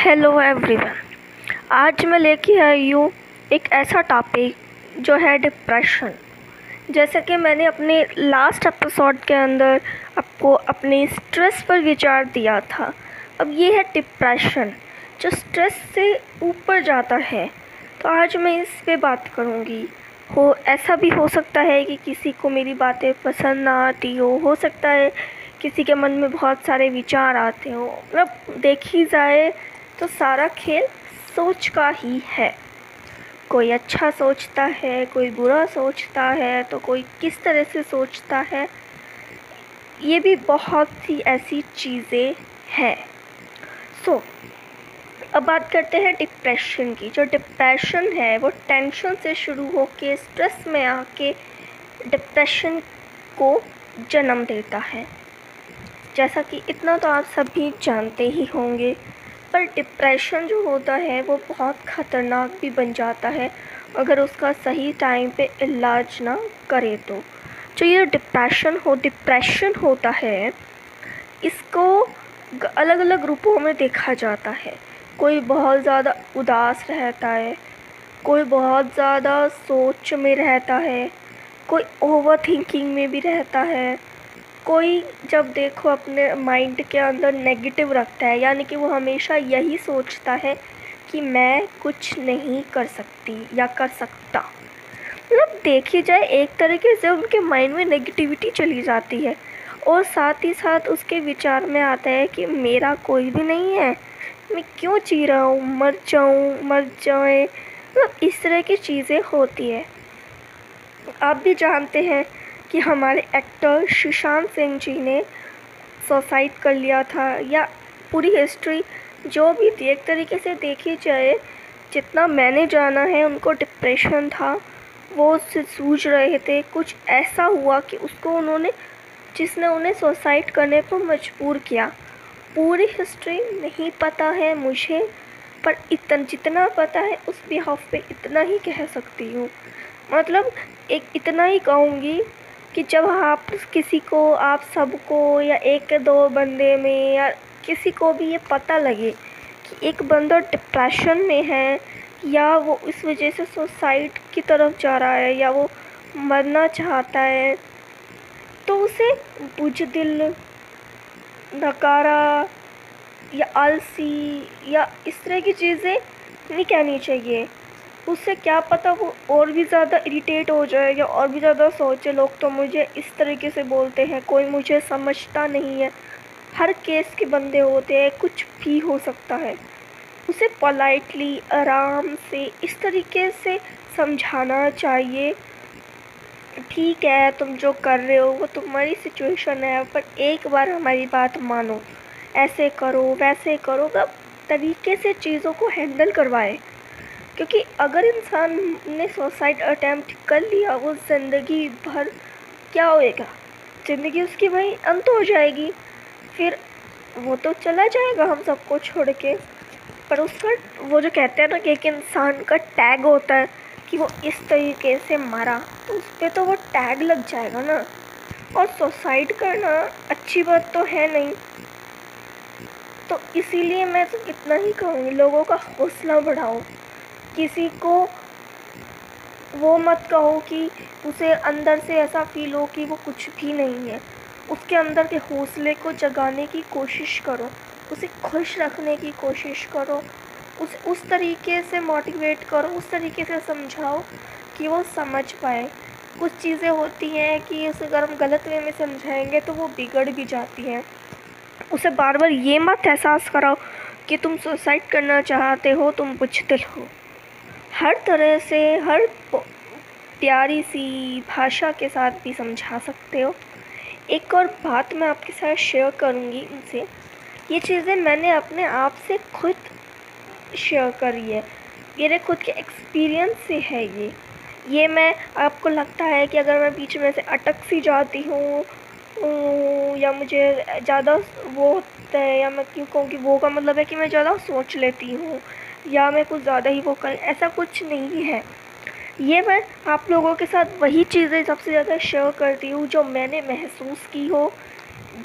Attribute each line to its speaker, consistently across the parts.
Speaker 1: Hello everyone आज मैं लेके आई हूँ एक ऐसा टॉपिक जो है डिप्रेशन जैसे कि मैंने अपने लास्ट एपिसोड के अंदर आपको अपने स्ट्रेस पर विचार दिया था। अब ये है डिप्रेशन जो स्ट्रेस से ऊपर जाता है। तो आज मैं इस पे बात करूँगी। हो, ऐसा भी हो सकता है कि किसी को मेरी बातें पसंद ना आती हो। हो सकता है किसी के मन में बहुत सारे विचार आते हो। मतलब देखी जाए तो सारा खेल सोच का ही है। कोई अच्छा सोचता है कोई बुरा सोचता है तो कोई किस तरह से सोचता है ये भी बहुत सी ऐसी चीज़ें हैं। सो so, अब बात करते हैं डिप्रेशन की। जो डिप्रेशन है वो टेंशन से शुरू होके स्ट्रेस में आके डिप्रेशन को जन्म देता है। जैसा कि इतना तो आप सभी जानते ही होंगे पर डिप्रेशन जो होता है, वो बहुत ख़तरनाक भी बन जाता है। अगर उसका सही टाइम पे इलाज ना करे तो। जो ये डिप्रेशन हो डिप्रेशन होता है, इसको अलग अलग रूपों में देखा जाता है। कोई बहुत ज़्यादा उदास रहता है, कोई बहुत ज़्यादा सोच में रहता है, कोई ओवर थिंकिंग में भी रहता है कोई जब देखो अपने माइंड के अंदर नेगेटिव रखता है, यानी कि वो हमेशा यही सोचता है कि मैं कुछ नहीं कर सकती या कर सकता। मतलब देखी जाए, एक तरीके से उनके माइंड में नेगेटिविटी चली जाती है और साथ ही साथ उसके विचार में आता है कि मेरा कोई भी नहीं है, मैं क्यों जी रहा हूँ, मर जाऊँ, मर जाए। मतलब इस तरह की चीज़ें होती है। आप भी जानते हैं कि हमारे एक्टर सुशांत सिंह जी ने सुसाइड कर लिया था या पूरी हिस्ट्री जो भी थी, एक तरीके से देखी जाए, जितना मैंने जाना है उनको डिप्रेशन था, वो उससे सूझ रहे थे। कुछ ऐसा हुआ कि उसको उन्होंने, जिसने उन्हें सुसाइड करने पर मजबूर किया। पूरी हिस्ट्री नहीं पता है मुझे, पर इतना, जितना पता है उस बिहाफ पे इतना ही कह सकती हूँ। मतलब एक इतना ही कहूँगी कि जब आप किसी को, आप सबको या एक दो बंदे में या किसी को भी ये पता लगे कि एक बंदा डिप्रेशन में है या वो इस वजह से सुसाइड की तरफ़ जा रहा है या वो मरना चाहता है तो उसे बुजदिल नकारा या आलसी या इस तरह की चीज़ें नहीं कहनी चाहिए। उससे क्या पता वो और भी ज़्यादा इरिटेट हो जाए या और भी ज़्यादा सोचे। लोग तो मुझे इस तरीके से बोलते हैं, कोई मुझे समझता नहीं है। हर केस के बंदे होते हैं, कुछ भी हो सकता है। उसे पोलाइटली आराम से, इस तरीके से समझाना चाहिए। ठीक है, तुम जो कर रहे हो, वो तुम्हारी सिचुएशन है, पर एक बार हमारी बात मानो। ऐसे करो, वैसे करो तरीके से चीज़ों को हैंडल करवाए। क्योंकि अगर इंसान ने सुसाइड अटैम्प्ट कर लिया, वो ज़िंदगी भर क्या होएगा? ज़िंदगी उसकी वही अंत हो जाएगी। फिर वो तो चला जाएगा हम सबको छोड़ के। पर उसका, वो जो कहते हैं ना कि एक इंसान का टैग होता है कि वो इस तरीके से मारा तो उस पर तो वो टैग लग जाएगा ना। और सुसाइड करना अच्छी बात तो है नहीं। तो इसीलिए मैं तो इतना ही कहूँगी, लोगों का हौसला बढ़ाओ। किसी को वो मत कहो कि उसे अंदर से ऐसा फील हो कि वो कुछ भी नहीं है। उसके अंदर के हौसले को जगाने की कोशिश करो। उसे खुश रखने की कोशिश करो। उस उस तरीके से मोटिवेट करो। उस तरीके से समझाओ कि वो समझ पाए। कुछ चीज़ें होती हैं कि उसे अगर हम गलत वे में समझाएँगे तो वो बिगड़ भी जाती हैं। उसे बार बार ये मत एहसास कराओ कि तुम सुसाइड करना चाहते हो, तुम बुझदिल हो। हर तरह से, हर प्यारी सी भाषा के साथ भी समझा सकते हो। एक और बात मैं आपके साथ शेयर करूँगी इनसे। ये चीज़ें मैंने अपने आप से खुद शेयर करी है। मेरे खुद के एक्सपीरियंस से है ये। ये मैं, आपको लगता है कि अगर मैं बीच में से अटक सी जाती हूँ या मुझे ज़्यादा वो होता है, या मैं क्यों कहूँ कि वो का मतलब है कि मैं ज़्यादा सोच लेती हूँ, या मैं कुछ ज़्यादा ही वो कर, ऐसा कुछ नहीं है। ये मैं आप लोगों के साथ वही चीज़ें सबसे ज़्यादा शेयर करती हूँ, जो मैंने महसूस की हो,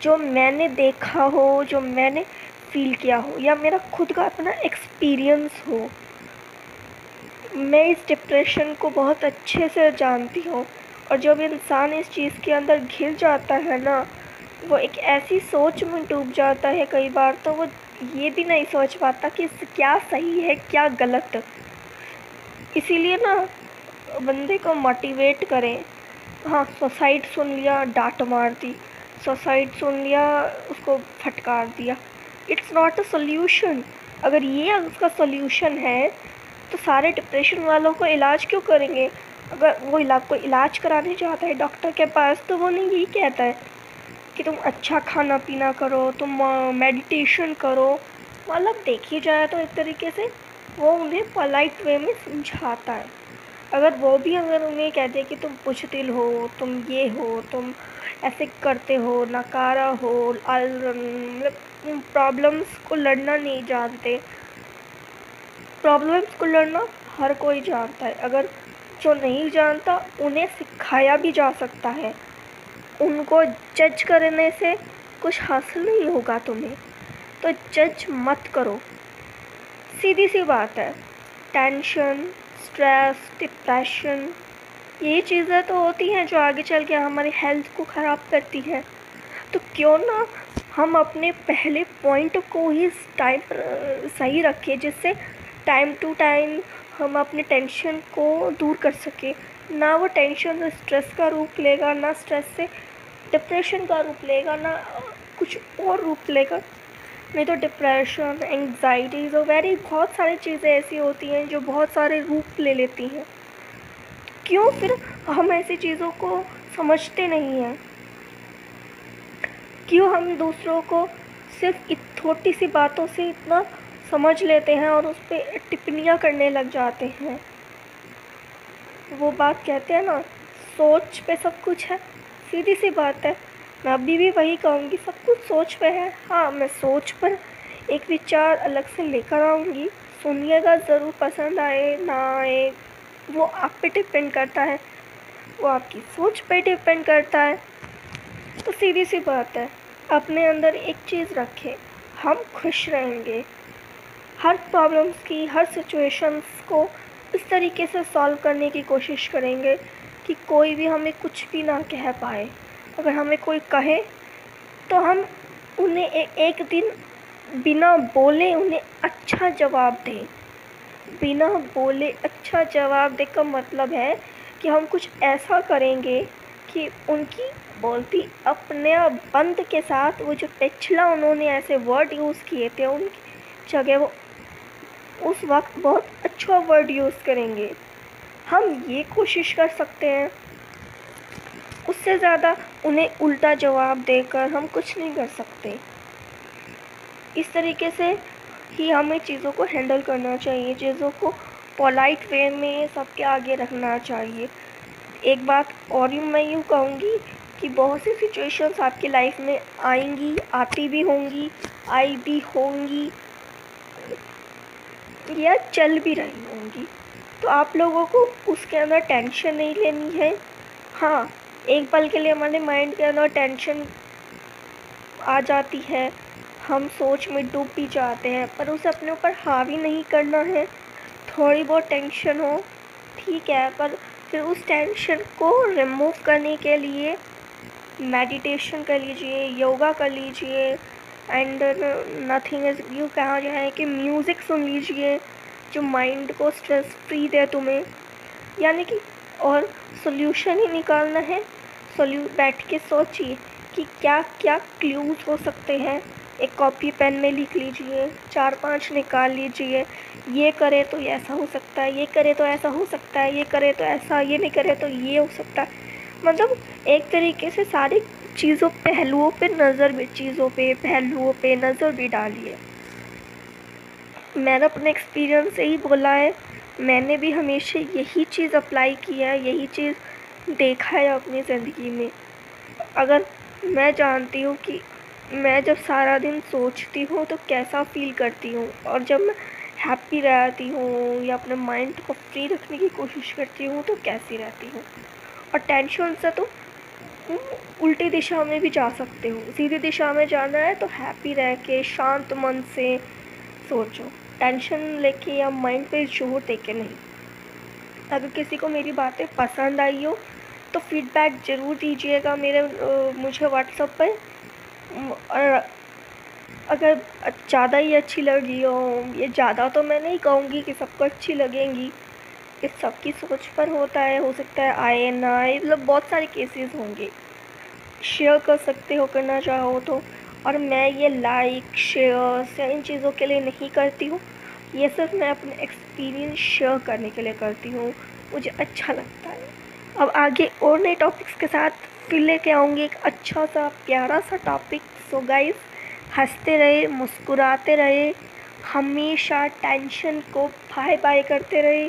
Speaker 1: जो मैंने देखा हो, जो मैंने फील किया हो, या मेरा खुद का अपना एक्सपीरियंस हो। मैं इस डिप्रेशन को बहुत अच्छे से जानती हूँ। और जब इंसान इस चीज़ के अंदर घिर जाता है ना, वो एक ऐसी सोच में डूब जाता है कई बार तो वो ये भी नहीं सोच पाता कि क्या सही है, क्या गलत। इसीलिए ना, बंदे को मोटिवेट करें। हाँ सुसाइड सुन लिया, डांट मार दी। सुसाइड सुन लिया, उसको फटकार दिया। इट्स नॉट अ सोल्यूशन अगर ये उसका सोल्यूशन है तो सारे डिप्रेशन वालों को इलाज क्यों करेंगे? अगर वो इलाज को इलाज कराने जाता है डॉक्टर के पास तो वो नहीं यही कहता है कि तुम अच्छा खाना पीना करो, तुम मेडिटेशन करो। मतलब देखी जाए तो एक तरीके से वो उन्हें पलाइट वे में समझाता है। अगर वो भी अगर उन्हें कहते कि तुम पुछतिल हो, तुम ये हो, तुम ऐसे करते हो, नकारा हो मतलब प्रॉब्लम्स को लड़ना नहीं जानते। प्रॉब्लम्स को लड़ना हर कोई जानता है। अगर जो नहीं जानता, उन्हें सिखाया भी जा सकता है। उनको जज करने से कुछ हासिल नहीं होगा तुम्हें। तो जज मत करो। सीधी सी बात है। टेंशन, स्ट्रेस, डिप्रेशन, ये चीज़ें तो होती हैं जो आगे चल के हमारी हेल्थ को ख़राब करती हैं। तो क्यों ना हम अपने पहले पॉइंट को ही टाइम, सही रखें, जिससे टाइम टू टाइम हम अपने टेंशन को दूर कर सकें। ना वो टेंशन स्ट्रेस का रूप लेगा, ना स्ट्रेस से डिप्रेशन का रूप लेगा, ना कुछ और रूप लेगा। नहीं तो डिप्रेशन एंगजाइटीज़ और वेरी बहुत सारी चीज़ें ऐसी होती हैं जो बहुत सारे रूप ले लेती हैं। क्यों? फिर हम ऐसी चीज़ों को समझते नहीं हैं। क्यों हम दूसरों को सिर्फ़ छोटी सी बातों से इतना समझ लेते हैं और उस पर टिप्पणियाँ करने लग जाते हैं। वो बात कहते हैं ना, सोच पे सब कुछ है, सीधी सी बात है। मैं अभी भी वही कहूँगी, सब कुछ सोच पे है। हाँ मैं सोच पर एक विचार अलग से लेकर आऊँगी। सुनिएगा, ज़रूर पसंद आए ना आए, वो आप पे डिपेंड करता है। वो आपकी सोच पे डिपेंड करता है। तो सीधी सी बात है, अपने अंदर एक चीज़ रखें, हम खुश रहेंगे। हर प्रॉब्लम्स की हर सिचुएशंस को इस तरीके से सॉल्व करने की कोशिश करेंगे कि कोई भी हमें कुछ भी ना कह पाए। अगर हमें कोई कहे तो हम उन्हें ए, एक दिन बिना बोले उन्हें अच्छा जवाब दें। बिना बोले अच्छा जवाब दे का मतलब है कि हम कुछ ऐसा करेंगे कि उनकी बोलती अपने बंद के साथ वो जो पिछला उन्होंने ऐसे वर्ड यूज़ किए थे उनकी जगह वो उस वक्त बहुत अच्छा वर्ड यूज़ करेंगे। हम ये कोशिश कर सकते हैं। उससे ज़्यादा उन्हें उल्टा जवाब देकर हम कुछ नहीं कर सकते। इस तरीके से ही हमें चीज़ों को हैंडल करना चाहिए, चीज़ों को पोलाइट वे में सबके आगे रखना चाहिए। एक बात और ही मैं यूँ कहूँगी कि बहुत सी सिचुएशंस आपकी लाइफ में आएँगी, आती भी होंगी, आई भी होंगी। या चल भी रही होंगी। तो आप लोगों को उसके अंदर टेंशन नहीं लेनी है। हाँ एक पल के लिए हमारे माइंड के अंदर टेंशन आ जाती है। हम सोच में डूब भी जाते हैं, पर उसे अपने ऊपर हावी नहीं करना है। थोड़ी बहुत टेंशन हो, ठीक है, पर फिर उस टेंशन को रिमूव करने के लिए मेडिटेशन कर लीजिए योगा कर लीजिए एंड नथिंग इज़, यू कहा है कि म्यूज़िक सुन लीजिए, जो माइंड को स्ट्रेस फ्री दे तुम्हें। यानी कि और सोल्यूशन ही निकालना है। सोल्यू, बैठ के सोचिए कि क्या क्या क्लूज़ हो सकते हैं। एक कॉपी, पेन में लिख लीजिए, चार पाँच निकाल लीजिए। ये करे तो ऐसा हो सकता है, ये करे तो ऐसा हो सकता है, ये करे तो ऐसा, ये नहीं करे तो ये हो सकता है। मतलब एक तरीके से सारी चीज़ों, पहलुओं पे नज़र भी, चीज़ों पे, पहलुओं पे नज़र भी डाली है मैंने अपने एक्सपीरियंस से ही बोला है। मैंने भी हमेशा यही चीज़ अप्लाई किया है, यही चीज़ देखा है अपनी ज़िंदगी में। अगर मैं जानती हूँ कि मैं जब सारा दिन सोचती हूँ तो कैसा फ़ील करती हूँ? और जब मैं हैप्पी रहती हूँ या अपने माइंड को फ्री रखने की कोशिश करती हूँ तो कैसी रहती हूँ? और टेंशन से तो उल्टी दिशा में भी जा सकते हो। सीधी दिशा में जाना है तो हैप्पी रह के, शांत मन से सोचो। टेंशन लेके या माइंड पे ज़ोर दे के नहीं। अगर किसी को मेरी बातें पसंद आई हो तो फीडबैक ज़रूर दीजिएगा मेरे मुझे व्हाट्सएप पर। और अगर ज़्यादा ही अच्छी लगी हो, ये ज़्यादा तो मैं नहीं कहूँगी कि सबको अच्छी लगेंगी। इस सबकी सोच पर होता है, हो सकता है आए ना आए मतलब बहुत सारे केसेस होंगे। शेयर कर सकते हो, करना चाहो तो। और मैं ये लाइक शेयर या इन चीज़ों के लिए नहीं करती हूँ। ये सिर्फ़ मैं अपने एक्सपीरियंस शेयर करने के लिए करती हूँ। मुझे अच्छा लगता है। अब आगे और नए टॉपिक्स के साथ फिर लेके आऊँगी एक अच्छा सा, प्यारा सा टॉपिक सो गाइस हँसते रहे, मुस्कुराते रहे, हमेशा टेंशन को बाय बाय करते रहे।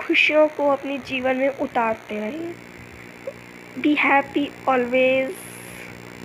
Speaker 1: खुशियों को अपने जीवन में उतारते रहें। Be happy always